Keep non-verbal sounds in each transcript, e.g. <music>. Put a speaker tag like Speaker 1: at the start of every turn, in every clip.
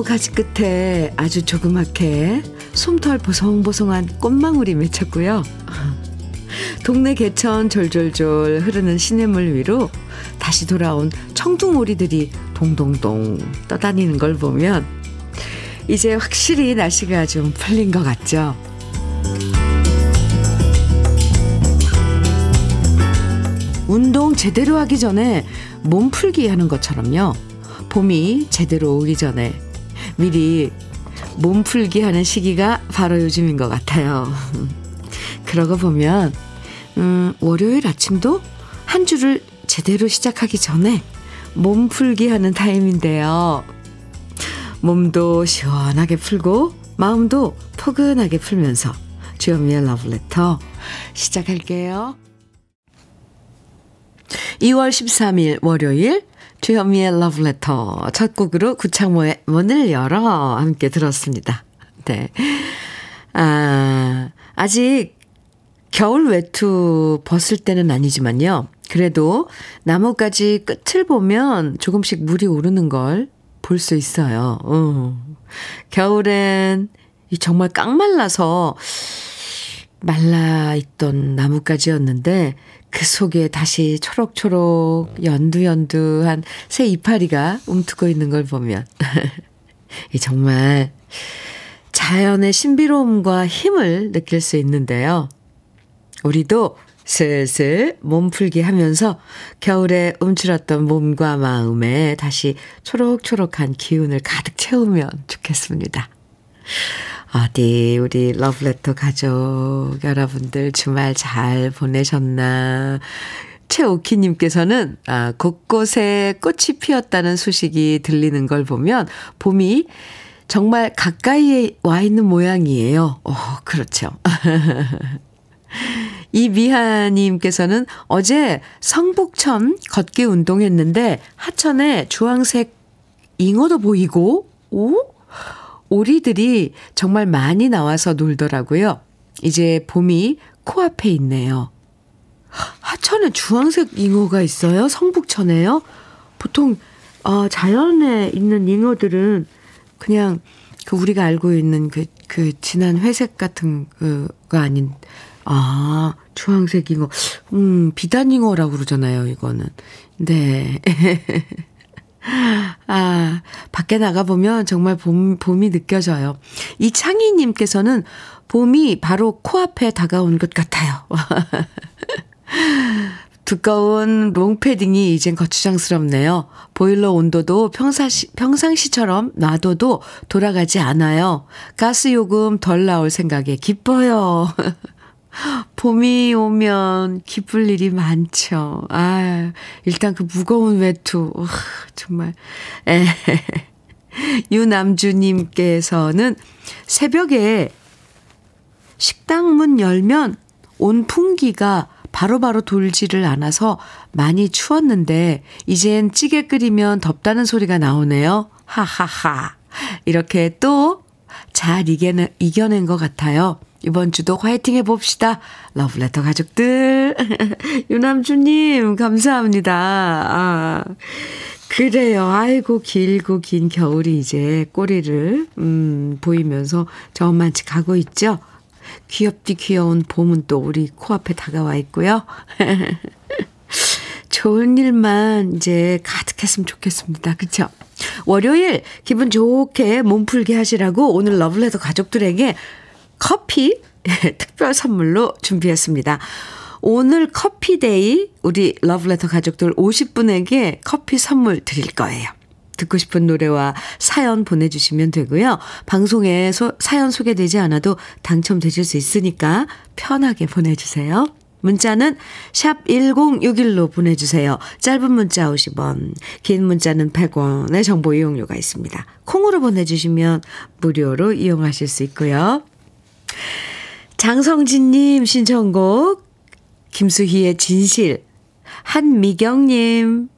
Speaker 1: 소나무 가지 끝에 아주 조그맣게 솜털 보송보송한 꽃망울이 맺혔고요. 동네 개천 졸졸졸 흐르는 시냇물 위로 다시 돌아온 청둥오리들이 동동동 떠다니는 걸 보면 이제 확실히 날씨가 좀 풀린 것 같죠. 운동 제대로 하기 전에 몸 풀기 하는 것처럼요. 봄이 제대로 오기 전에 미리 몸풀기 하는 시기가 바로 요즘인 것 같아요. 그러고 보면, 음, 월요일 아침도 한 주를 제대로 시작하기 전에 몸풀기 하는 타임인데요. 몸도 시원하게 풀고, 마음도 포근하게 풀면서 주현미의 러브레터 시작할게요. 2월 13일 월요일 주현미의 러브레터 첫 곡으로 구창모의 문을 열어 함께 들었습니다. 네. 아, 아직 겨울 외투 벗을 때는 아니지만요. 그래도 나뭇가지 끝을 보면 조금씩 물이 오르는 걸 볼 수 있어요. 어. 겨울엔 정말 깡말라서 말라 있던 나뭇가지였는데 그 속에 다시 초록초록 연두연두한 새 이파리가 움트고 있는 걸 보면 <laughs> 정말 자연의 신비로움과 힘을 느낄 수 있는데요. 우리도 슬슬 몸풀기 하면서 겨울에 움츠렸던 몸과 마음에 다시 초록초록한 기운을 가득 채우면 좋겠습니다. 어디 우리 러브레터 가족 여러분들 주말 잘 보내셨나? 최오키님께서는 아, 곳곳에 꽃이 피었다는 소식이 들리는 걸 보면 봄이 정말 가까이에 와 있는 모양이에요. 어, 그렇죠. <laughs> 이미하님께서는 어제 성북천 걷기 운동했는데 하천에 주황색 잉어도 보이고, 오? 오리들이 정말 많이 나와서 놀더라고요. 이제 봄이 코앞에 있네요. 하천에 주황색 잉어가 있어요? 성북천에요? 보통, 어, 자연에 있는 잉어들은 그냥 그 우리가 알고 있는 그, 그 진한 회색 같은 그가 아닌, 아, 주황색 잉어. 음, 비단 잉어라고 그러잖아요, 이거는. 네. <laughs> 아, 밖에 나가보면 정말 봄, 봄이 느껴져요. 이창희님께서는 봄이 바로 코앞에 다가온 것 같아요. <laughs> 두꺼운 롱패딩이 이젠 거추장스럽네요. 보일러 온도도 평상시, 평상시처럼 놔둬도 돌아가지 않아요. 가스 요금 덜 나올 생각에 기뻐요. <laughs> 봄이 오면 기쁠 일이 많죠. 아, 일단 그 무거운 외투. 와, 정말. 에. <laughs> 유남주님께서는 새벽에 식당 문 열면 온 풍기가 바로바로 돌지를 않아서 많이 추웠는데 이젠 찌개 끓이면 덥다는 소리가 나오네요. 하하하. 이렇게 또 잘 이겨낸 것 같아요. 이번 주도 화이팅 해봅시다. 러브레터 가족들. <laughs> 유남주님, 감사합니다. 아, 그래요. 아이고, 길고 긴 겨울이 이제 꼬리를, 음, 보이면서 저만치 가고 있죠. 귀엽디 귀여운 봄은 또 우리 코앞에 다가와 있고요. <laughs> 좋은 일만 이제 가득했으면 좋겠습니다. 그쵸? 월요일 기분 좋게 몸풀기 하시라고 오늘 러브레터 가족들에게 커피 <laughs> 특별 선물로 준비했습니다. 오늘 커피 day 우리 러브레터 가족들 50분에게 커피 선물 드릴 거예요. 듣고 싶은 노래와 사연 보내주시면 되고요. 방송에 소, 사연 소개되지 않아도 당첨되실 수 있으니까 편하게 보내주세요. 문자는 샵 1061로 보내주세요. 짧은 문자 50원, 긴 문자는 100원의 정보 이용료가 있습니다. 콩으로 보내주시면 무료로 이용하실 수 있고요. 장성진님 신청곡, 김수희의 진실, 한미경님께서는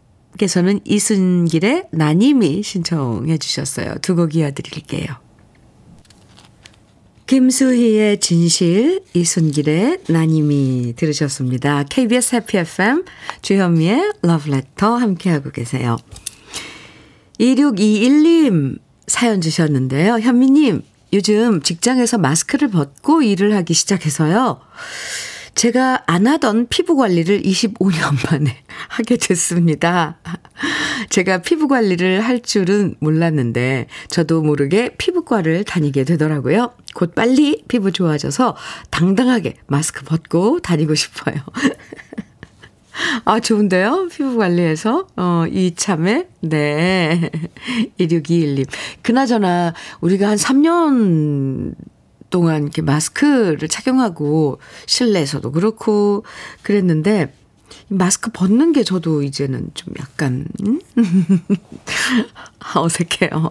Speaker 1: 이순길의 나님이 신청해 주셨어요. 두 곡 이어드릴게요. 김수희의 진실, 이순길의 나님이 들으셨습니다. KBS 해피 FM, 주현미의 러브레터 함께하고 계세요. 2621님, 사연 주셨는데요. 현미님, 요즘 직장에서 마스크를 벗고 일을 하기 시작해서요. 제가 안 하던 피부 관리를 25년 <laughs> 만에 하게 됐습니다. 제가 피부 관리를 할 줄은 몰랐는데 저도 모르게 피부과를 다니게 되더라고요. 곧 빨리 피부 좋아져서 당당하게 마스크 벗고 다니고 싶어요. <laughs> 아, 좋은데요? 피부 관리해서? 어, 이참에? 네. 1621님. 그나저나, 우리가 한 3년 동안 이렇게 마스크를 착용하고 실내에서도 그렇고 그랬는데 마스크 벗는 게 저도 이제는 좀 약간 음? <laughs> 어색해요.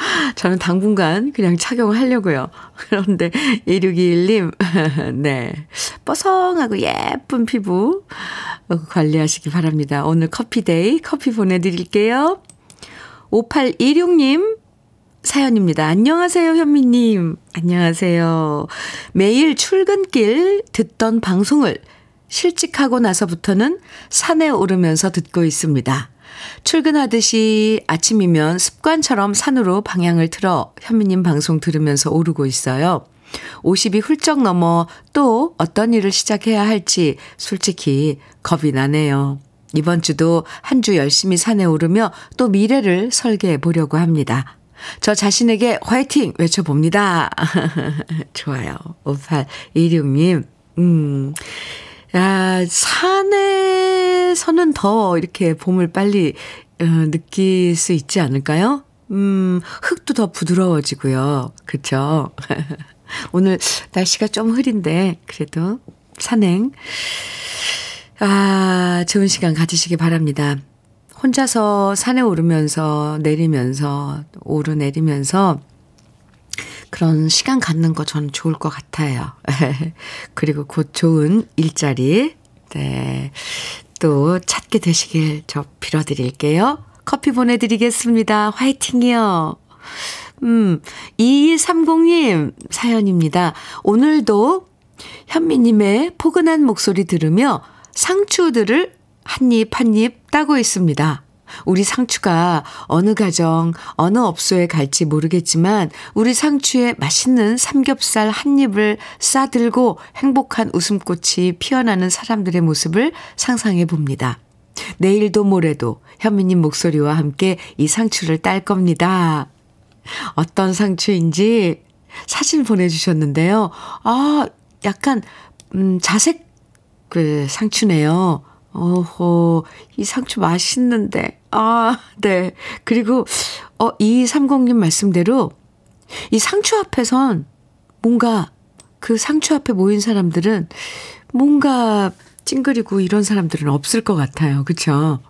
Speaker 1: <laughs> 저는 당분간 그냥 착용하려고요. <laughs> 그런데 2621님, <laughs> 네. 뽀송하고 예쁜 피부 관리하시기 바랍니다. 오늘 커피데이 커피 보내드릴게요. 5816님, 사연입니다. 안녕하세요, 현미님. 안녕하세요. 매일 출근길 듣던 방송을 실직하고 나서부터는 산에 오르면서 듣고 있습니다. 출근하듯이 아침이면 습관처럼 산으로 방향을 틀어 현미님 방송 들으면서 오르고 있어요. 50이 훌쩍 넘어 또 어떤 일을 시작해야 할지 솔직히 겁이 나네요. 이번 주도 한 주 열심히 산에 오르며 또 미래를 설계해 보려고 합니다. 저 자신에게 화이팅 외쳐봅니다. <laughs> 좋아요. 5826님. 음. 야, 산에서는 더 이렇게 봄을 빨리 어, 느낄 수 있지 않을까요? 음, 흙도 더 부드러워지고요. 그쵸? <laughs> 오늘 날씨가 좀 흐린데, 그래도 산행. 아, 좋은 시간 가지시기 바랍니다. 혼자서 산에 오르면서 내리면서 오르내리면서 그런 시간 갖는 거 저는 좋을 것 같아요. <laughs> 그리고 곧 좋은 일자리, 네. 또 찾게 되시길 저 빌어드릴게요. 커피 보내드리겠습니다. 화이팅이요. 음, 2230님 사연입니다. 오늘도 현미님의 포근한 목소리 들으며 상추들을 한 입 한입 따고 있습니다. 우리 상추가 어느 가정, 어느 업소에 갈지 모르겠지만 우리 상추에 맛있는 삼겹살 한 입을 싸들고 행복한 웃음꽃이 피어나는 사람들의 모습을 상상해 봅니다. 내일도 모레도 현미님 목소리와 함께 이 상추를 딸 겁니다. 어떤 상추인지 사진 보내주셨는데요. 아, 약간, 음, 자색 그 상추네요. 어허, 이 상추 맛있는데. 아, 네. 그리고, 어, 2230님 말씀대로 이 상추 앞에선 뭔가 그 상추 앞에 모인 사람들은 뭔가 찡그리고 이런 사람들은 없을 것 같아요. 그쵸?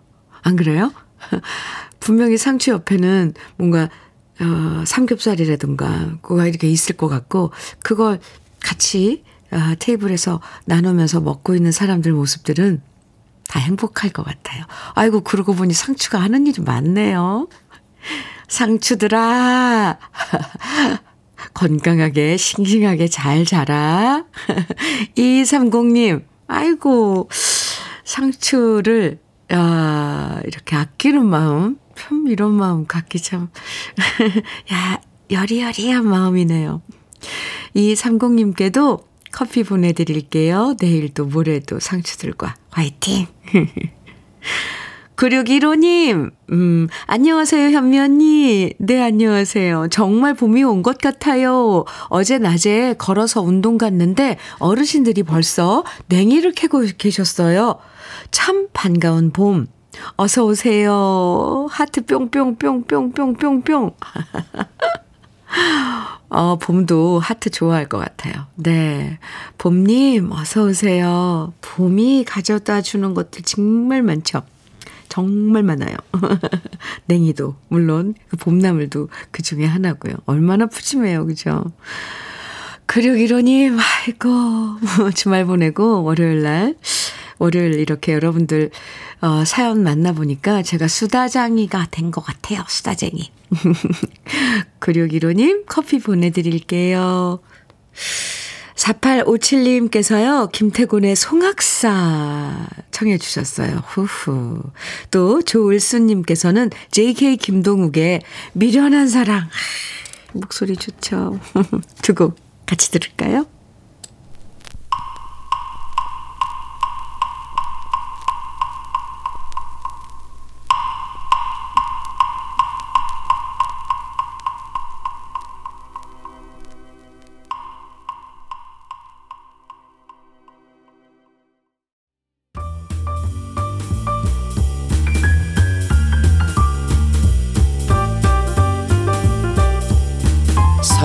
Speaker 1: 안 그래요? <laughs> 분명히 상추 옆에는 뭔가, 어, 삼겹살이라든가, 뭐가 이렇게 있을 것 같고, 그걸 같이, 어, 테이블에서 나누면서 먹고 있는 사람들 모습들은 다 행복할 것 같아요. 아이고, 그러고 보니 상추가 하는 일이 많네요. 상추들아. <laughs> 건강하게, 싱싱하게 잘 자라. <laughs> 2230님, 아이고, 상추를, 아, 이렇게 아끼는 마음, 참, 이런 마음 갖기 참, <laughs> 야, 여리여리한 마음이네요. 2230님께도 커피 보내드릴게요. 내일도 모레도 상추들과 화이팅! <laughs> 9615님, 음, 안녕하세요, 현미 언니. 네, 안녕하세요. 정말 봄이 온 것 같아요. 어제 낮에 걸어서 운동 갔는데 어르신들이 벌써 냉이를 캐고 계셨어요. 참 반가운 봄. 어서 오세요. 하트 뿅뿅뿅뿅뿅뿅뿅. <laughs> 어, 봄도 하트 좋아할 것 같아요. 네. 봄님, 어서오세요. 봄이 가져다 주는 것들 정말 많죠? 정말 많아요. <laughs> 냉이도, 물론, 그 봄나물도 그 중에 하나고요. 얼마나 푸짐해요. 그죠? 9615님, 아이고, <laughs> 주말 보내고, 월요일 날, 월요일 이렇게 여러분들, 어, 사연 만나보니까 제가 수다장이가 된 것 같아요. 수다쟁이. <laughs> 9615님 커피 보내드릴게요. 4857님께서요, 김태곤의 송악사 청해 주셨어요. 후후. 또 조을수님께서는 JK 김동욱의 미련한 사랑. 목소리 좋죠. <laughs> 두 곡 같이 들을까요?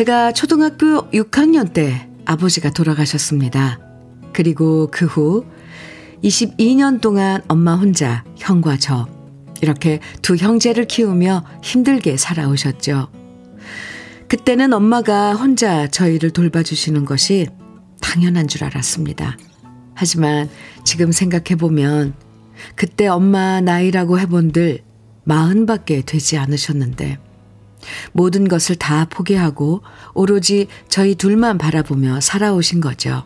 Speaker 1: 제가 초등학교 6학년 때 아버지가 돌아가셨습니다. 그리고 그 후 22년 동안 엄마 혼자 형과 저 이렇게 두 형제를 키우며 힘들게 살아오셨죠. 그때는 엄마가 혼자 저희를 돌봐주시는 것이 당연한 줄 알았습니다. 하지만 지금 생각해보면 그때 엄마 나이라고 해본들 마흔밖에 되지 않으셨는데 모든 것을 다 포기하고 오로지 저희 둘만 바라보며 살아오신 거죠.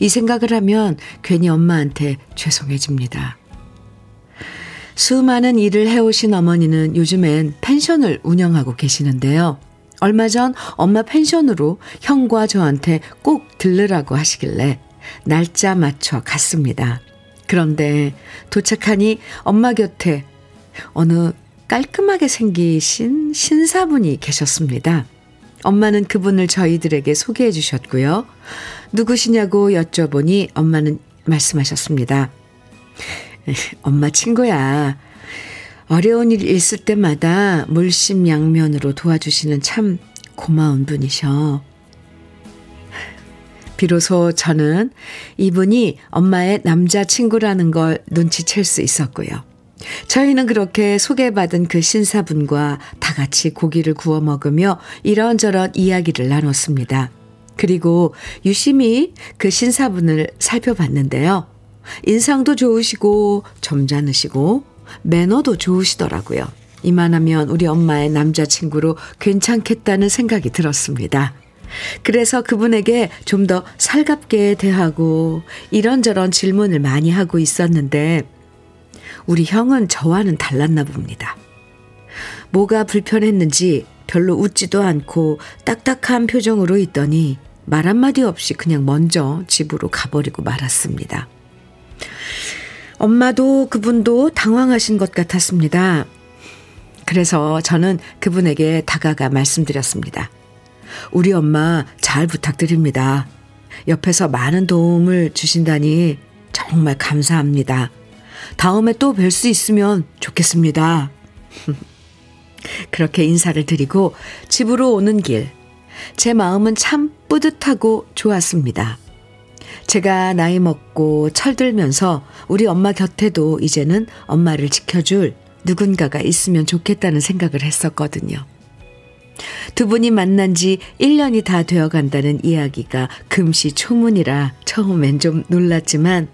Speaker 1: 이 생각을 하면 괜히 엄마한테 죄송해집니다. 수많은 일을 해오신 어머니는 요즘엔 펜션을 운영하고 계시는데요. 얼마 전 엄마 펜션으로 형과 저한테 꼭 들르라고 하시길래 날짜 맞춰 갔습니다. 그런데 도착하니 엄마 곁에 어느 깔끔하게 생기신 신사분이 계셨습니다. 엄마는 그분을 저희들에게 소개해 주셨고요. 누구시냐고 여쭤보니 엄마는 말씀하셨습니다. <laughs> 엄마 친구야. 어려운 일 있을 때마다 물심양면으로 도와주시는 참 고마운 분이셔. 비로소 저는 이분이 엄마의 남자친구라는 걸 눈치챌 수 있었고요. 저희는 그렇게 소개받은 그 신사분과 다 같이 고기를 구워 먹으며 이런저런 이야기를 나눴습니다. 그리고 유심히 그 신사분을 살펴봤는데요. 인상도 좋으시고 점잖으시고 매너도 좋으시더라고요. 이만하면 우리 엄마의 남자친구로 괜찮겠다는 생각이 들었습니다. 그래서 그분에게 좀 더 살갑게 대하고 이런저런 질문을 많이 하고 있었는데 우리 형은 저와는 달랐나 봅니다. 뭐가 불편했는지 별로 웃지도 않고 딱딱한 표정으로 있더니 말 한마디 없이 그냥 먼저 집으로 가버리고 말았습니다. 엄마도 그분도 당황하신 것 같았습니다. 그래서 저는 그분에게 다가가 말씀드렸습니다. 우리 엄마 잘 부탁드립니다. 옆에서 많은 도움을 주신다니 정말 감사합니다. 다음에 또 뵐 수 있으면 좋겠습니다. <laughs> 그렇게 인사를 드리고 집으로 오는 길, 제 마음은 참 뿌듯하고 좋았습니다. 제가 나이 먹고 철들면서 우리 엄마 곁에도 이제는 엄마를 지켜줄 누군가가 있으면 좋겠다는 생각을 했었거든요. 두 분이 만난 지 1년이 다 되어 간다는 이야기가 금시 초문이라 처음엔 좀 놀랐지만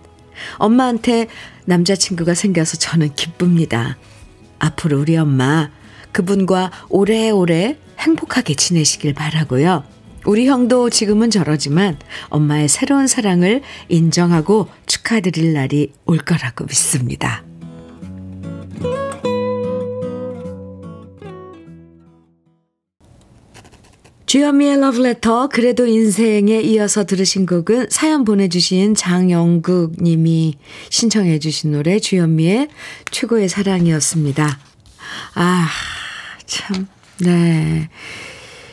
Speaker 1: 엄마한테 남자친구가 생겨서 저는 기쁩니다. 앞으로 우리 엄마 그분과 오래오래 행복하게 지내시길 바라고요. 우리 형도 지금은 저러지만 엄마의 새로운 사랑을 인정하고 축하드릴 날이 올 거라고 믿습니다. 주현미의 러브레터 그래도 인생에 이어서 들으신 곡은 사연 보내주신 장영국 님이 신청해 주신 노래 주현미의 최고의 사랑이었습니다. 아, 참, 네.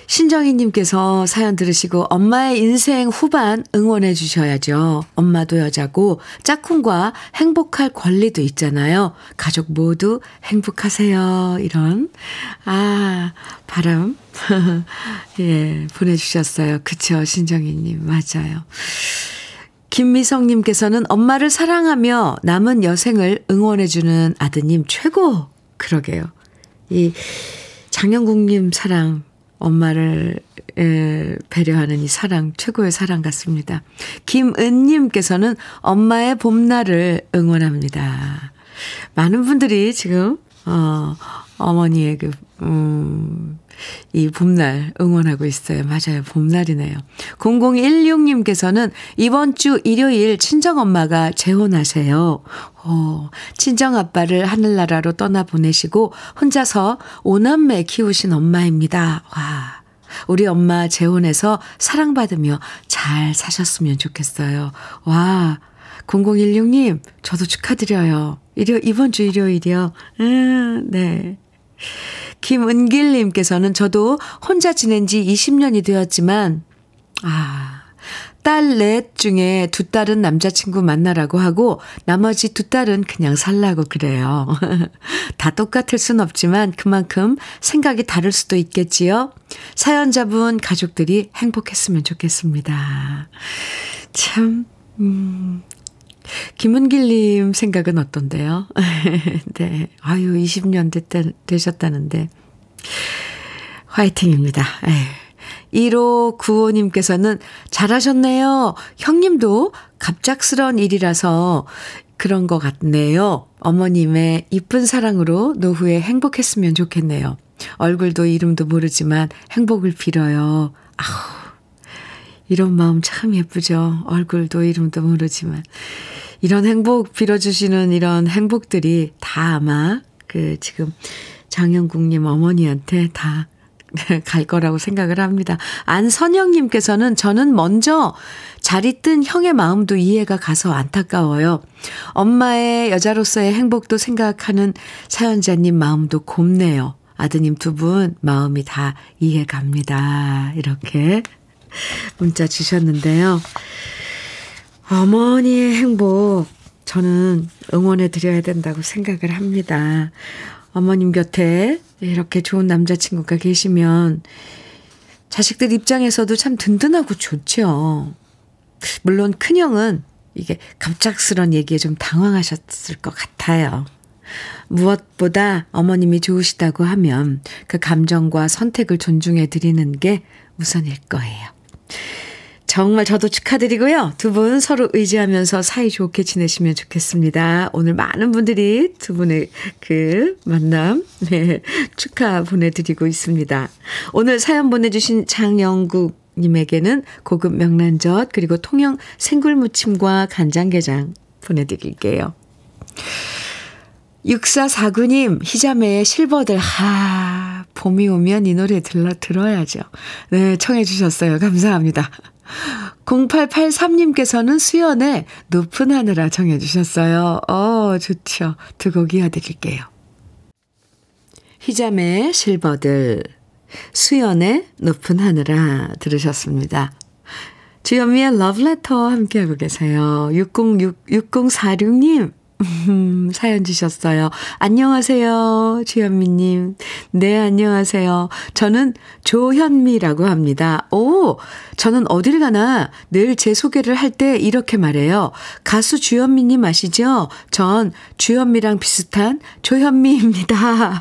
Speaker 1: 신정희 님께서 사연 들으시고 엄마의 인생 후반 응원해 주셔야죠. 엄마도 여자고 짝꿍과 행복할 권리도 있잖아요. 가족 모두 행복하세요. 이런, 아, 바람. <laughs> 예, 보내주셨어요. 그쵸, 신정희님. 맞아요. 김미성님께서는 엄마를 사랑하며 남은 여생을 응원해주는 아드님 최고! 그러게요. 이 장영국님 사랑, 엄마를 에, 배려하는 이 사랑, 최고의 사랑 같습니다. 김은님께서는 엄마의 봄날을 응원합니다. 많은 분들이 지금, 어, 어머니의 그, 음, 이 봄날 응원하고 있어요. 맞아요. 봄날이네요. 0016님께서는 이번 주 일요일 친정엄마가 재혼하세요. 어, 친정아빠를 하늘나라로 떠나보내시고 혼자서 오남매 키우신 엄마입니다. 와. 우리 엄마 재혼해서 사랑받으며 잘 사셨으면 좋겠어요. 와. 0016님, 저도 축하드려요. 일요, 이번 주 일요일이요. 음, 네. 김은길님께서는 저도 혼자 지낸 지 20년이 되었지만, 아, 딸 넷 중에 두 딸은 남자친구 만나라고 하고, 나머지 두 딸은 그냥 살라고 그래요. <laughs> 다 똑같을 순 없지만 그만큼 생각이 다를 수도 있겠지요. 사연자분 가족들이 행복했으면 좋겠습니다. 참, 음, 김은길님 생각은 어떤데요? <laughs> 네. 아유, 20년 됐다, 되셨다는데. 화이팅입니다. 에이. 1호 95님께서는 잘하셨네요. 형님도 갑작스런 일이라서 그런 것 같네요. 어머님의 이쁜 사랑으로 노후에 행복했으면 좋겠네요. 얼굴도 이름도 모르지만 행복을 빌어요. 아우, 이런 마음 참 예쁘죠. 얼굴도 이름도 모르지만. 이런 행복 빌어주시는 이런 행복들이 다 아마 그 지금 장영국님 어머니한테 다 <laughs> 갈 거라고 생각을 합니다. 안선영님께서는 저는 먼저 자리 뜬 형의 마음도 이해가 가서 안타까워요. 엄마의 여자로서의 행복도 생각하는 사연자님 마음도 곱네요. 아드님 두 분 마음이 다 이해 갑니다. 이렇게 <laughs> 문자 주셨는데요. 어머니의 행복, 저는 응원해 드려야 된다고 생각을 합니다. 어머님 곁에 이렇게 좋은 남자친구가 계시면 자식들 입장에서도 참 든든하고 좋죠. 물론 큰형은 이게 갑작스런 얘기에 좀 당황하셨을 것 같아요. 무엇보다 어머님이 좋으시다고 하면 그 감정과 선택을 존중해 드리는 게 우선일 거예요. 정말 저도 축하드리고요. 두 분 서로 의지하면서 사이좋게 지내시면 좋겠습니다. 오늘 많은 분들이 두 분의 그 만남, 네, 축하 보내드리고 있습니다. 오늘 사연 보내주신 장영국 님에게는 고급 명란젓 그리고 통영 생굴무침과 간장게장 보내드릴게요. 6449님, 희자매의 실버들, 하, 봄이 오면 이 노래 들러, 들어야죠. 네, 청해주셨어요. 감사합니다. 0883님께서는 수연의 높은 하늘아 정해주셨어요. 어, 좋죠. 두 곡 이어드릴게요. 희자매의 실버들, 수연의 높은 하늘아 들으셨습니다. 주현미의 러브레터 함께하고 계세요. 606, 6046님, 음, 사연 주셨어요. 안녕하세요. 주현미님. 네, 안녕하세요. 저는 조현미라고 합니다. 오, 저는 어딜 가나 늘 제 소개를 할 때 이렇게 말해요. 가수 주현미님 아시죠? 전 주현미랑 비슷한 조현미입니다.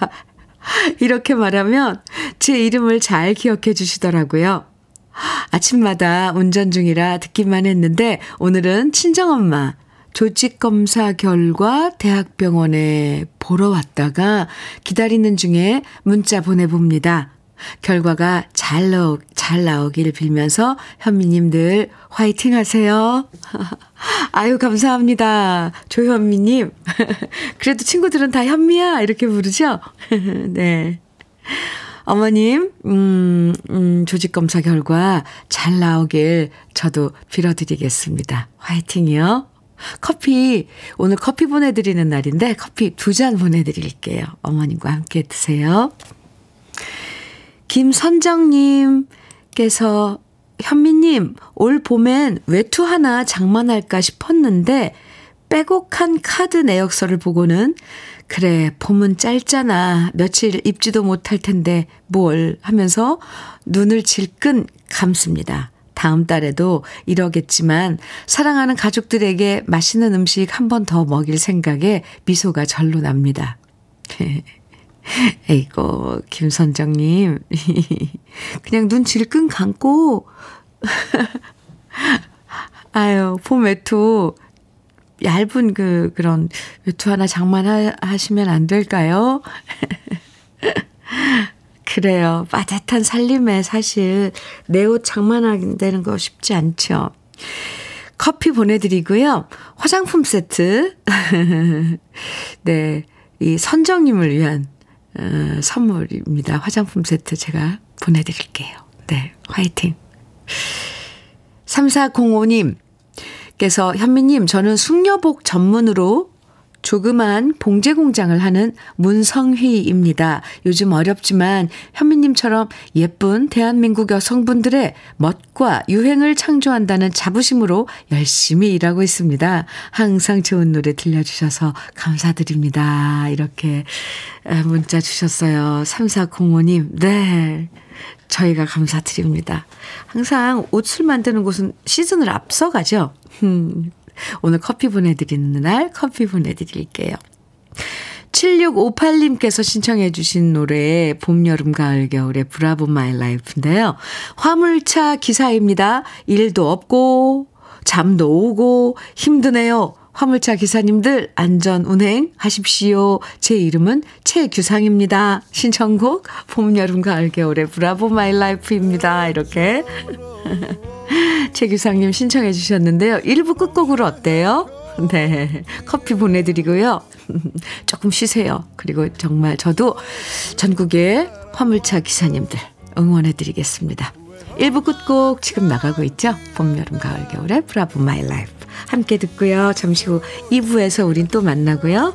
Speaker 1: <laughs> 이렇게 말하면 제 이름을 잘 기억해 주시더라고요. 아침마다 운전 중이라 듣기만 했는데 오늘은 친정엄마 조직검사 결과 대학병원에 보러 왔다가 기다리는 중에 문자 보내봅니다. 결과가 잘, 나오, 잘 나오길 빌면서 현미님들 화이팅 하세요. <laughs> 아유, 감사합니다. 조현미님. <laughs> 그래도 친구들은 다 현미야. 이렇게 부르죠? <laughs> 네. 어머님, 음, 음, 조직검사 결과 잘 나오길 저도 빌어드리겠습니다. 화이팅이요. 커피, 오늘 커피 보내드리는 날인데 커피 두 잔 보내드릴게요. 어머님과 함께 드세요. 김선정님께서 현미님, 올 봄엔 외투 하나 장만할까 싶었는데, 빼곡한 카드 내역서를 보고는, 그래, 봄은 짧잖아. 며칠 입지도 못할 텐데, 뭘 하면서 눈을 질끈 감습니다. 다음 달에도 이러겠지만, 사랑하는 가족들에게 맛있는 음식 한 번 더 먹일 생각에 미소가 절로 납니다. <laughs> 에이고, 김선정님. <laughs> 그냥 눈 질끈 감고, <laughs> 아유, 봄 외투, 얇은 그, 그런 외투 하나 장만하시면 안 될까요? 그래요. 빠듯한 살림에 사실 내 옷 장만하는 거 쉽지 않죠. 커피 보내드리고요. 화장품 세트. <laughs> 네. 이 선정님을 위한 어, 선물입니다. 화장품 세트 제가 보내드릴게요. 네, 화이팅. 3405님 께서 현미님, 저는 숙녀복 전문으로 조그만 봉제 공장을 하는 문성휘입니다. 요즘 어렵지만 현미님처럼 예쁜 대한민국 여성분들의 멋과 유행을 창조한다는 자부심으로 열심히 일하고 있습니다. 항상 좋은 노래 들려주셔서 감사드립니다. 이렇게 문자 주셨어요. 3405님. 네. 저희가 감사드립니다. 항상 옷을 만드는 곳은 시즌을 앞서가죠. 음, 오늘 커피 보내드리는 날 커피 보내드릴게요. 7658님께서 신청해 주신 노래 봄, 여름, 가을, 겨울의 Bravo My Life인데요. 화물차 기사입니다. 일도 없고 잠도 오고 힘드네요. 화물차 기사님들 안전 운행 하십시오. 제 이름은 최규상입니다. 신청곡 봄, 여름, 가을, 겨울의 Bravo My Life입니다. 이렇게 <laughs> <laughs> 최규상님 신청해 주셨는데요. 1부 끝곡으로 어때요? 네. 커피 보내드리고요. <laughs> 조금 쉬세요. 그리고 정말 저도 전국의 화물차 기사님들 응원해 드리겠습니다. 1부 끝곡 지금 나가고 있죠? 봄, 여름, 가을, 겨울의 Bravo My Life. 함께 듣고요. 잠시 후 2부에서 우린 또 만나고요.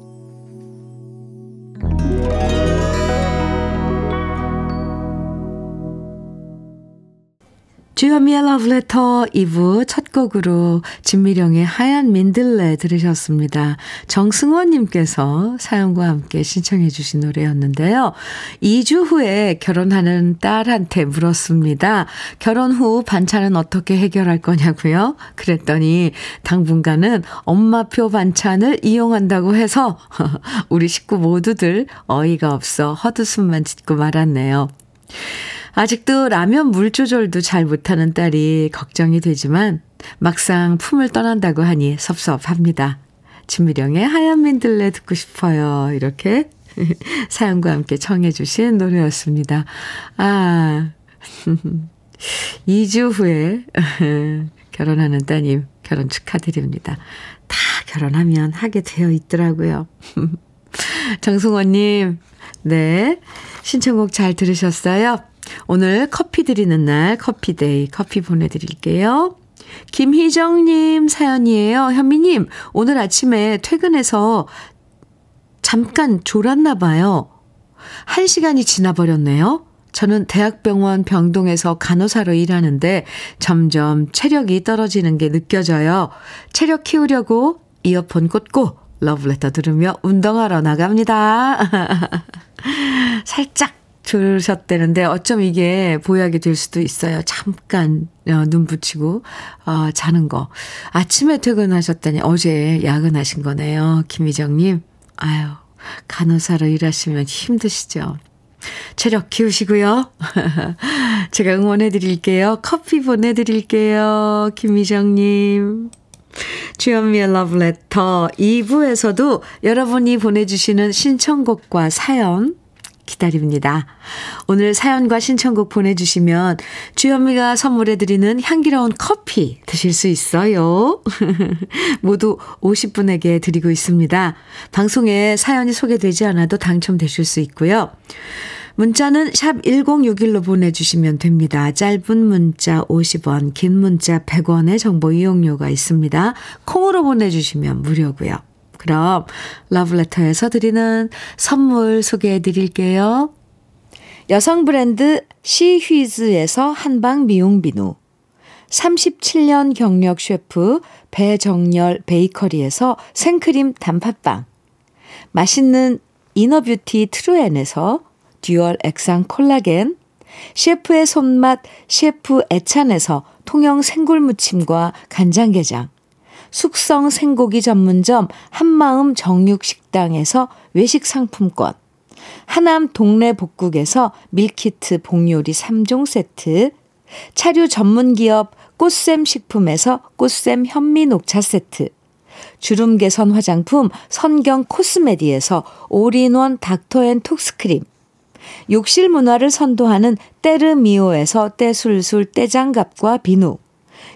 Speaker 1: 주현미의 러브레터 2부 첫 곡으로 진미령의 하얀 민들레 들으셨습니다. 정승원님께서 사연과 함께 신청해 주신 노래였는데요. 2주 후에 결혼하는 딸한테 물었습니다. 결혼 후 반찬은 어떻게 해결할 거냐고요? 그랬더니 당분간은 엄마표 반찬을 이용한다고 해서 <laughs> 우리 식구 모두들 어이가 없어 헛웃음만 짓고 말았네요. 아직도 라면 물 조절도 잘 못하는 딸이 걱정이 되지만 막상 품을 떠난다고 하니 섭섭합니다. 진미령의 하얀 민들레 듣고 싶어요. 이렇게 <laughs> 사연과 함께 청해 주신 노래였습니다. 아, <laughs> 2주 후에 <laughs> 결혼하는 따님 결혼 축하드립니다. 다 결혼하면 하게 되어 있더라고요. 정승원님, 네. 신청곡 잘 들으셨어요? 오늘 커피 드리는 날 커피데이 커피 보내드릴게요. 김희정님 사연이에요. 현미님, 오늘 아침에 퇴근해서 잠깐 졸았나 봐요. 한 시간이 지나버렸네요. 저는 대학병원 병동에서 간호사로 일하는데 점점 체력이 떨어지는 게 느껴져요. 체력 키우려고 이어폰 꽂고 러브레터 들으며 운동하러 나갑니다. <laughs> 살짝 들으셨다는데 어쩜 이게 보약이 될 수도 있어요. 잠깐 어, 눈 붙이고 어, 자는 거. 아침에 퇴근하셨다니 어제 야근하신 거네요. 김희정님. 아유 간호사로 일하시면 힘드시죠. 체력 키우시고요. <laughs> 제가 응원해 드릴게요. 커피 보내 드릴게요. 김미정님. 주현미의 러브레터 2부에서도 여러분이 보내주시는 신청곡과 사연 기다립니다. 오늘 사연과 신청곡 보내주시면 주현미가 선물해드리는 향기로운 커피 드실 수 있어요. <laughs> 모두 50분에게 드리고 있습니다. 방송에 사연이 소개되지 않아도 당첨되실 수 있고요. 문자는 샵 1061로 보내주시면 됩니다. 짧은 문자 50원, 긴 문자 100원의 정보 이용료가 있습니다. 콩으로 보내주시면 무료고요. 그럼 러브레터에서 드리는 선물 소개해 드릴게요. 여성 브랜드 시휘즈에서 한방 미용 비누 37년 경력 셰프 배정열 베이커리에서 생크림 단팥빵 맛있는 inner beauty 트루엔에서 dual 액상 콜라겐 셰프의 손맛 셰프 애찬에서 통영 생굴 무침과 간장게장 숙성 생고기 전문점 한마음 정육식당에서 외식 상품권, 하남 동네 복국에서 밀키트 복요리 3종 세트, 차류 전문기업 꽃샘 식품에서 꽃샘 현미 녹차 세트, 주름 개선 화장품 선경 코스메디에서 올인원 닥터앤톡스크림, 욕실 문화를 선도하는 때르미오에서 때술술 때장갑과 비누,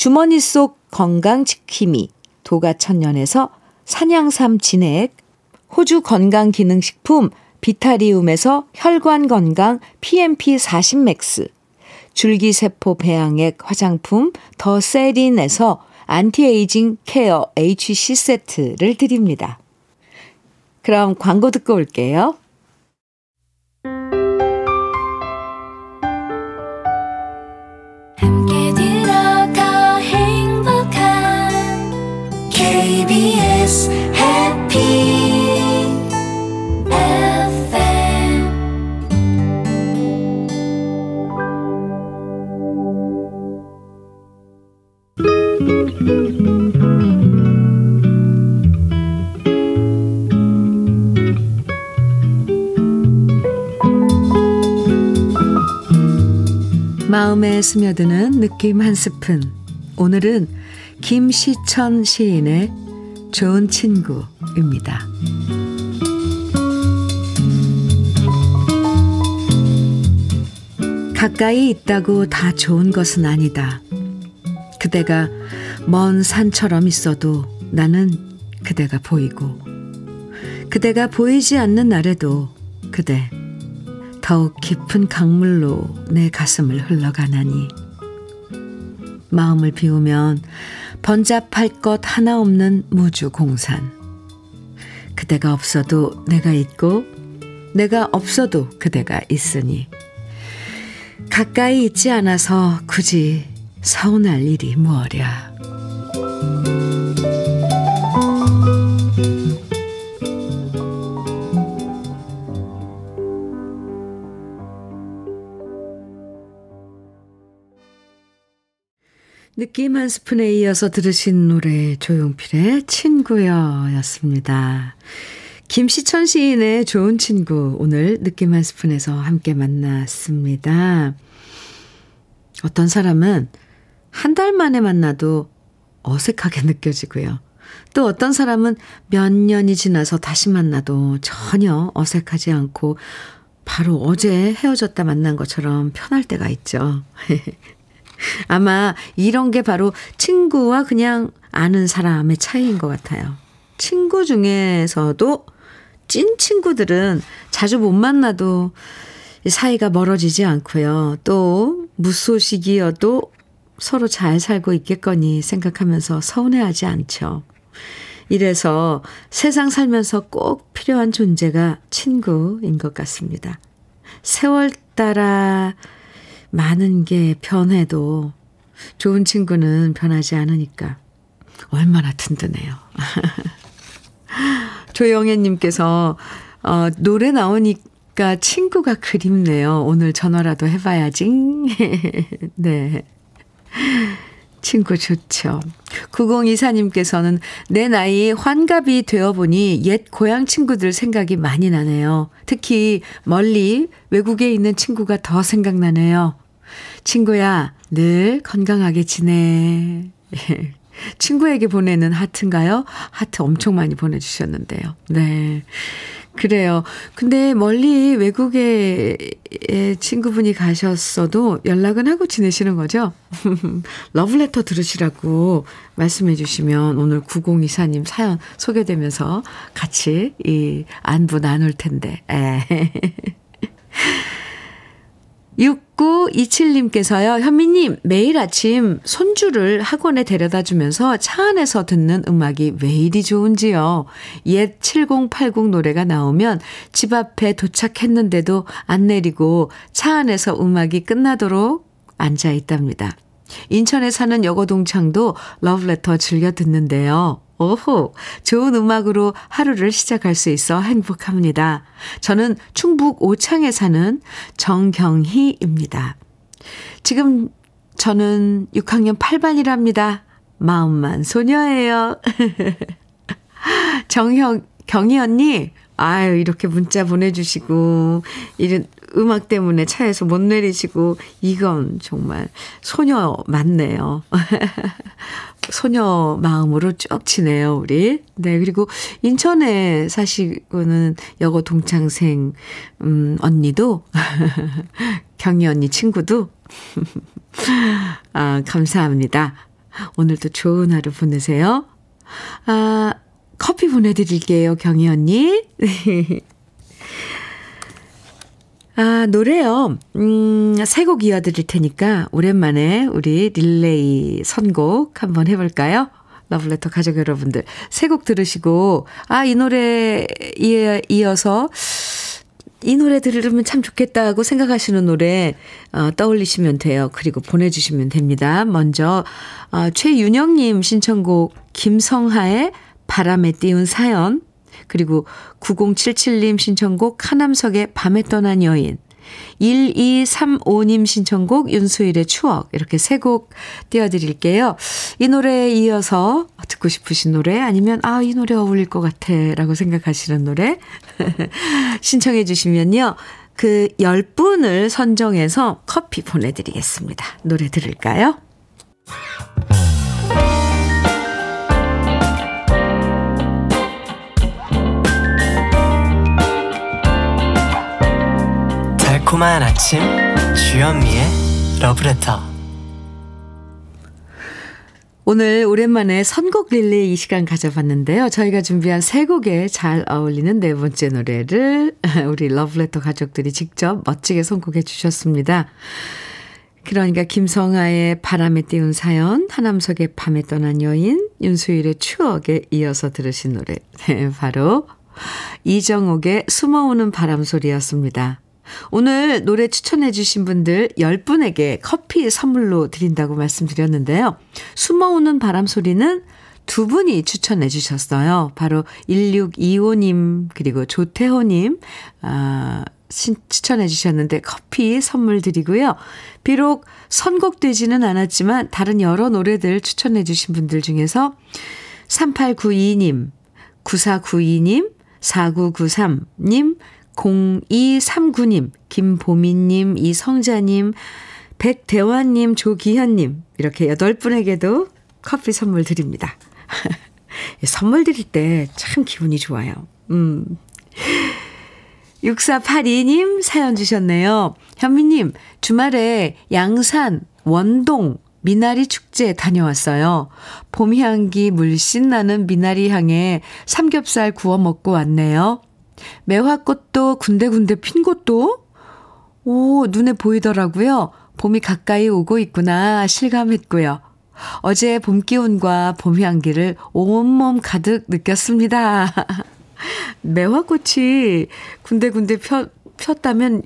Speaker 1: 주머니 속 건강지킴이 도가천년에서 산양삼 진액, 호주 건강기능식품 비타리움에서 혈관건강 PMP40맥스, 줄기세포 배양액 화장품 더 세린에서 anti-aging care HC 세트를 드립니다. 그럼 광고 듣고 올게요. 마음에 스며드는 느낌 한 스푼. 오늘은 김시천 시인의 좋은 친구입니다. 가까이 있다고 다 좋은 것은 아니다. 그대가 먼 산처럼 있어도 나는 그대가 보이고, 그대가 보이지 않는 날에도 그대 더욱 깊은 강물로 내 가슴을 흘러가나니 마음을 비우면 번잡할 것 하나 없는 무주 공산. 그대가 없어도 내가 있고 내가 없어도 그대가 있으니 가까이 있지 않아서 굳이 서운할 일이 무엇랴. 느낌 한 스푼에 이어서 들으신 노래 조용필의 친구여 였습니다. 김시천 시인의 좋은 친구 오늘 느낌 한 스푼에서 함께 만났습니다. 어떤 사람은 한 달 만에 만나도 어색하게 느껴지고요. 또 어떤 사람은 몇 년이 지나서 다시 만나도 전혀 어색하지 않고 바로 어제 헤어졌다 만난 것처럼 편할 때가 있죠. <laughs> <laughs> 아마 이런 게 바로 친구와 그냥 아는 사람의 차이인 것 같아요. 친구 중에서도 찐 친구들은 자주 못 만나도 사이가 멀어지지 않고요. 또 무소식이어도 서로 잘 살고 있겠거니 생각하면서 서운해하지 않죠. 이래서 세상 살면서 꼭 필요한 존재가 친구인 것 같습니다. 세월 따라 많은 게 변해도 좋은 친구는 변하지 않으니까 얼마나 든든해요. <laughs> 조영애님께서 어, 노래 나오니까 친구가 그립네요. 오늘 전화라도 해봐야지. <laughs> 네. 친구 좋죠. 9024님께서는 내 나이 환갑이 되어보니 옛 고향 친구들 생각이 많이 나네요. 특히 멀리 외국에 있는 친구가 더 생각나네요. 친구야, 늘 건강하게 지내. 친구에게 보내는 하트인가요? 하트 엄청 많이 보내주셨는데요. 네. 그래요. 근데 멀리 외국에 친구분이 가셨어도 연락은 하고 지내시는 거죠? <laughs> 러브레터 들으시라고 말씀해 주시면 오늘 9024님 사연 소개되면서 같이 이 안부 나눌 텐데. <laughs> 에. 6927님께서요, 현미님, 매일 아침 손주를 학원에 데려다 주면서 차 안에서 듣는 음악이 왜 이리 좋은지요. 옛 7080 노래가 나오면 집 앞에 도착했는데도 안 내리고 차 안에서 음악이 끝나도록 앉아 있답니다. 인천에 사는 여고동창도 러브레터 즐겨 듣는데요. 오호, 좋은 음악으로 하루를 시작할 수 있어 행복합니다. 저는 충북 오창에 사는 정경희입니다. 지금 저는 6학년 8반이랍니다. 마음만 소녀예요. <laughs> 정형, 경희 언니, 아유, 이렇게 문자 보내주시고, 이런 음악 때문에 차에서 못 내리시고, 이건 정말 소녀 맞네요. <laughs> 소녀 마음으로 쭉 치네요, 우리. 네, 그리고 인천에 사시고는 여고 동창생, 음, 언니도, <laughs> 경희 언니 친구도, <laughs> 아, 감사합니다. 오늘도 좋은 하루 보내세요. 아, 커피 보내드릴게요, 경희 언니. <laughs> 아, 노래요. 음, 세 곡 이어드릴 테니까 오랜만에 우리 릴레이 선곡 한번 해볼까요? 러블레터 가족 여러분들. 세 곡 들으시고, 아, 이 노래 이어서 이 노래 들으면 참 좋겠다고 생각하시는 노래 어, 떠올리시면 돼요. 그리고 보내주시면 됩니다. 먼저 어, 최윤영님 신청곡 김성하의 바람에 띄운 사연 그리고 9077님 신청곡 하남석의 밤에 떠난 여인 1235님 신청곡 윤수일의 추억 이렇게 세 곡 띄워드릴게요. 이 노래에 이어서 듣고 싶으신 노래 아니면 아 이 노래 어울릴 것 같아 라고 생각하시는 노래 <laughs> 신청해 주시면요. 그 10분을 선정해서 커피 보내드리겠습니다. 노래 들을까요?
Speaker 2: 달콤한 아침 주현미의 러브레터
Speaker 1: 오늘 오랜만에 선곡 릴레이 이 시간 가져봤는데요. 저희가 준비한 세 곡에 잘 어울리는 네 번째 노래를 <laughs> 우리 러브레터 가족들이 직접 멋지게 선곡해 주셨습니다. 그러니까 김성아의 바람에 띄운 사연, 하남석의 밤에 떠난 여인, 윤수일의 추억에 이어서 들으신 노래 네, <laughs> 바로 이정옥의 숨어오는 바람 소리였습니다. 오늘 노래 추천해 주신 분들 10분에게 커피 선물로 드린다고 말씀드렸는데요. 숨어오는 바람 소리는 두 분이 추천해 주셨어요. 바로 1625님 그리고 조태호님 아, 신, 추천해 주셨는데 커피 선물 드리고요. 비록 선곡되지는 않았지만 다른 여러 노래들 추천해 주신 분들 중에서 3892님, 9492님, 4993님, 0239님, 김보민님, 이성자님, 백대환님, 조기현님, 이렇게 8분에게도 커피 선물 드립니다. <laughs> 선물 드릴 때 참 기분이 좋아요. 음. 6482님 사연 주셨네요. 현미님, 주말에 양산, 원동, 미나리 축제 다녀왔어요. 봄 향기 물씬 나는 미나리 향에 삼겹살 구워 먹고 왔네요. 매화꽃도 군데군데 핀 곳도 오, 눈에 보이더라고요. 봄이 가까이 오고 있구나 실감했고요. 어제 봄 기운과 봄 향기를 온몸 가득 느꼈습니다. <laughs> 매화꽃이 군데군데 펴, 폈다면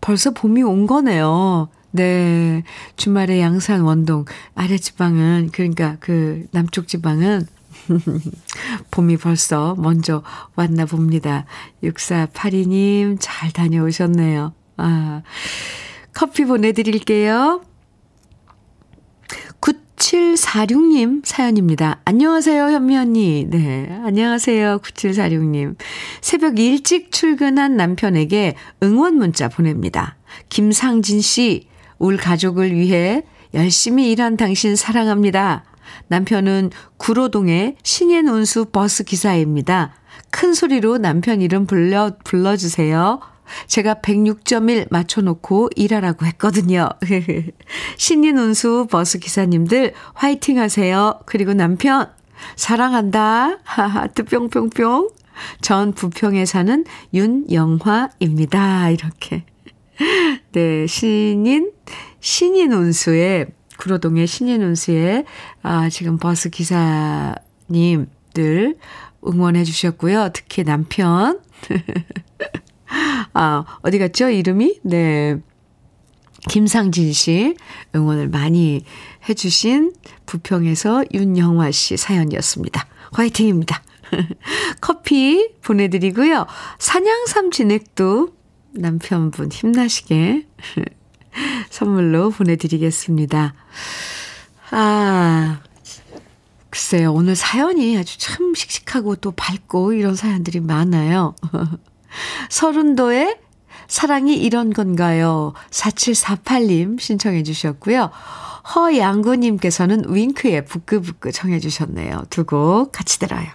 Speaker 1: 벌써 봄이 온 거네요. 네. 주말에 양산 원동 아래 지방은 그러니까 그 남쪽 지방은 <laughs> 봄이 벌써 먼저 왔나 봅니다. 6482님 잘 다녀오셨네요. 아. 커피 보내드릴게요. 9746님 사연입니다. 안녕하세요, 현미 언니. 네, 안녕하세요, 9746님. 새벽 일찍 출근한 남편에게 응원 문자 보냅니다. 김상진 씨, 울 가족을 위해 열심히 일한 당신 사랑합니다. 남편은 구로동의 신예운 운수 버스 기사입니다. 큰 소리로 남편 이름 불러, 불러주세요. 제가 106.1 맞춰놓고 일하라고 했거든요. <laughs> 신인 운수 버스 기사님들 화이팅 하세요. 그리고 남편, 사랑한다. 하하트 뿅뿅뿅. 전 부평에 사는 윤영화입니다. 이렇게. 네, 신인, 신인 운수의, 구로동의 신인 운수의, 아, 지금 버스 기사님들 응원해 주셨고요. 특히 남편. <laughs> 아, 어디 갔죠? 이름이? 네. 김상진 씨 응원을 많이 해주신 부평에서 윤영화 씨 사연이었습니다. 화이팅입니다. <laughs> 커피 보내드리고요. 산양삼 진액도 남편분 힘나시게 <laughs> <laughs> 선물로 보내드리겠습니다. 아, 글쎄요. 오늘 사연이 아주 참 씩씩하고 또 밝고 이런 사연들이 많아요. <laughs> 서른도의 사랑이 이런 건가요? 4748님 신청해 주셨고요. 허양구님께서는 윙크의 부끄부끄 청해 주셨네요. 두 곡 같이 들어요.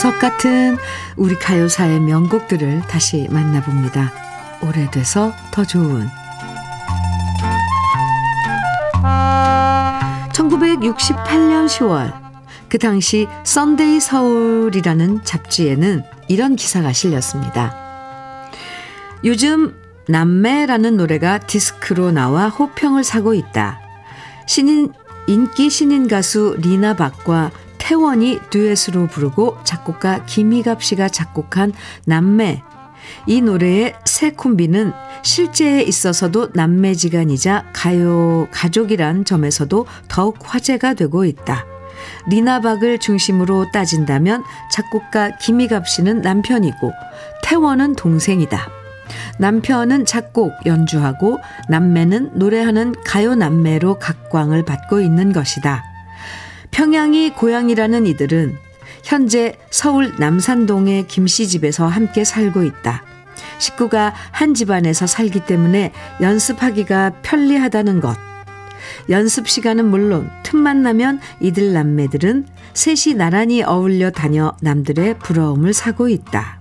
Speaker 1: 보석 같은 우리 가요사의 명곡들을 다시 만나봅니다. 오래돼서 더 좋은 1968년 10월 그 당시 썬데이 서울이라는 잡지에는 이런 기사가 실렸습니다. 요즘 남매라는 노래가 디스크로 나와 호평을 사고 있다. 신인 인기 신인 가수 리나 박과 태원이 듀엣으로 부르고 작곡가 김희갑 씨가 작곡한 남매. 이 노래의 새 콤비는 실제에 있어서도 남매지간이자 가요 가족이란 점에서도 더욱 화제가 되고 있다. 리나박을 중심으로 따진다면 작곡가 김희갑 씨는 남편이고 태원은 동생이다. 남편은 작곡, 연주하고 남매는 노래하는 가요 남매로 각광을 받고 있는 것이다. 평양이 고향이라는 이들은 현재 서울 남산동의 김씨 집에서 함께 살고 있다. 식구가 한 집안에서 살기 때문에 연습하기가 편리하다는 것. 연습 시간은 물론 틈만 나면 이들 남매들은 셋이 나란히 어울려 다녀 남들의 부러움을 사고 있다.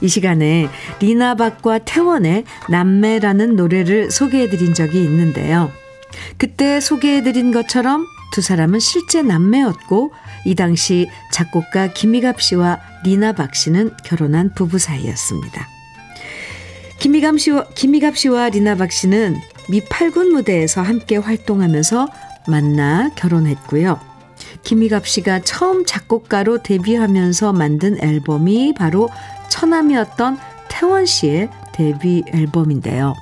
Speaker 1: 이 시간에 리나박과 태원의 남매라는 노래를 소개해드린 적이 있는데요. 그때 소개해드린 것처럼 두 사람은 실제 남매였고 이 당시 작곡가 김희갑 씨와 리나 박 씨는 결혼한 부부 사이였습니다. 김희갑 씨와, 김희갑 씨와 리나 박 씨는 미 8군 무대에서 함께 활동하면서 만나 결혼했고요. 김희갑 씨가 처음 작곡가로 데뷔하면서 만든 앨범이 바로 처남이었던 태원 씨의 데뷔 앨범인데요.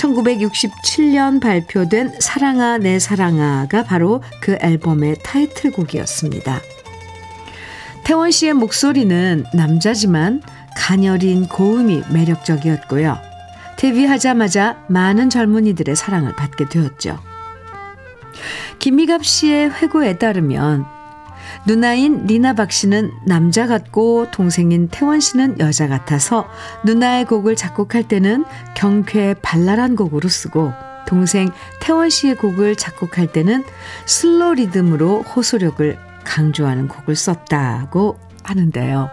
Speaker 1: 1967년 발표된 사랑아 내 사랑아가 바로 그 앨범의 타이틀곡이었습니다. 태원 씨의 목소리는 남자지만 가녀린 고음이 매력적이었고요. 데뷔하자마자 많은 젊은이들의 사랑을 받게 되었죠. 김미갑 씨의 회고에 따르면 누나인 리나 박 씨는 남자 같고 동생인 태원 씨는 여자 같아서 누나의 곡을 작곡할 때는 경쾌 발랄한 곡으로 쓰고 동생 태원 씨의 곡을 작곡할 때는 슬로 리듬으로 호소력을 강조하는 곡을 썼다고 하는데요.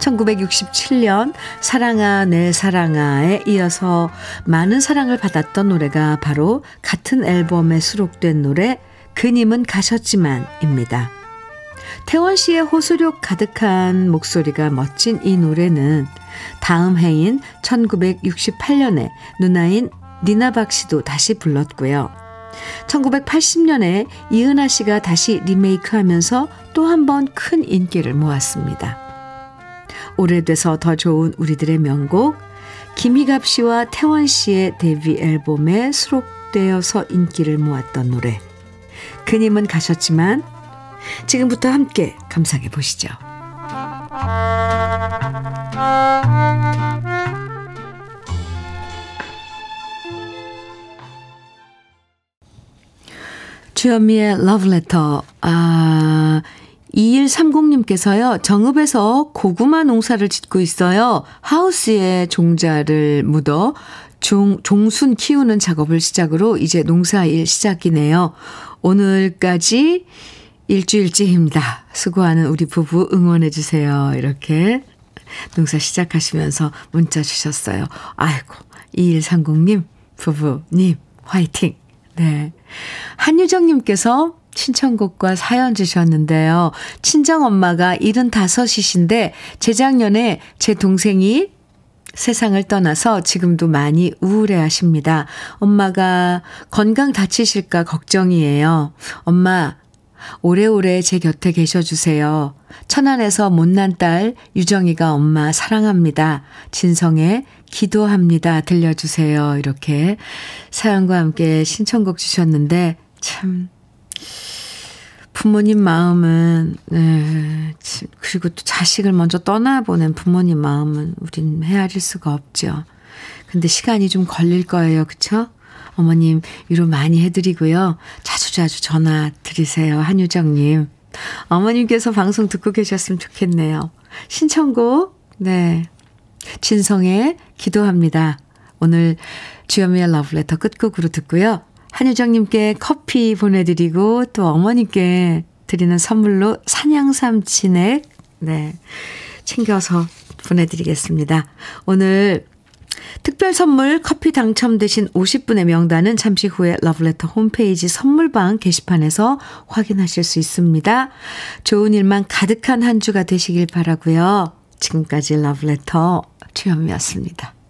Speaker 1: 1967년 사랑아 내 사랑아에 이어서 많은 사랑을 받았던 노래가 바로 같은 앨범에 수록된 노래 그님은 가셨지만입니다. 태원 씨의 호소력 가득한 목소리가 멋진 이 노래는 다음 해인 1968년에 누나인 니나박 씨도 다시 불렀고요. 1980년에 이은하 씨가 다시 리메이크하면서 또 한 번 큰 인기를 모았습니다. 오래돼서 더 좋은 우리들의 명곡 김희갑 씨와 태원 씨의 데뷔 앨범에 수록되어서 인기를 모았던 노래 그님은 가셨지만 지금부터 함께 감상해 보시죠. 주현미의 러브레터. 아, 2130님께서요, 정읍에서 고구마 농사를 짓고 있어요. 하우스에 종자를 묻어 종, 종순 키우는 작업을 시작으로 이제 농사일 시작이네요. 오늘까지 일주일째입니다. 수고하는 우리 부부 응원해주세요. 이렇게 농사 시작하시면서 문자 주셨어요. 아이고, 2130님, 부부님, 화이팅! 네. 한유정님께서 신청곡과 사연 주셨는데요. 친정엄마가 75이신데 재작년에 제 동생이 세상을 떠나서 지금도 많이 우울해 하십니다. 엄마가 건강 다치실까 걱정이에요. 엄마, 오래오래 제 곁에 계셔주세요. 천안에서 못난 딸 유정이가 엄마 사랑합니다. 진성의 기도합니다. 들려주세요. 이렇게 사연과 함께 신청곡 주셨는데 참 부모님 마음은 네, 그리고 또 자식을 먼저 떠나보낸 부모님 마음은 우린 헤아릴 수가 없죠. 근데 시간이 좀 걸릴 거예요. 그쵸? 어머님 위로 많이 해드리고요. 자주자주 전화 드리세요. 한유정님. 어머님께서 방송 듣고 계셨으면 좋겠네요. 신청곡, 네. 진성의 기도합니다. 오늘 주현미의 러브레터 끝곡으로 듣고요. 한유정님께 커피 보내드리고 또 어머님께 드리는 선물로 산양삼 진액, 네. 챙겨서 보내드리겠습니다. 오늘 특별 선물 커피 당첨되신 50분의 명단은 잠시 후에 러브레터 홈페이지 선물방 게시판에서 확인하실 수 있습니다. 좋은 일만 가득한 한 주가 되시길 바라고요. 지금까지 러브레터 주현미였습니다.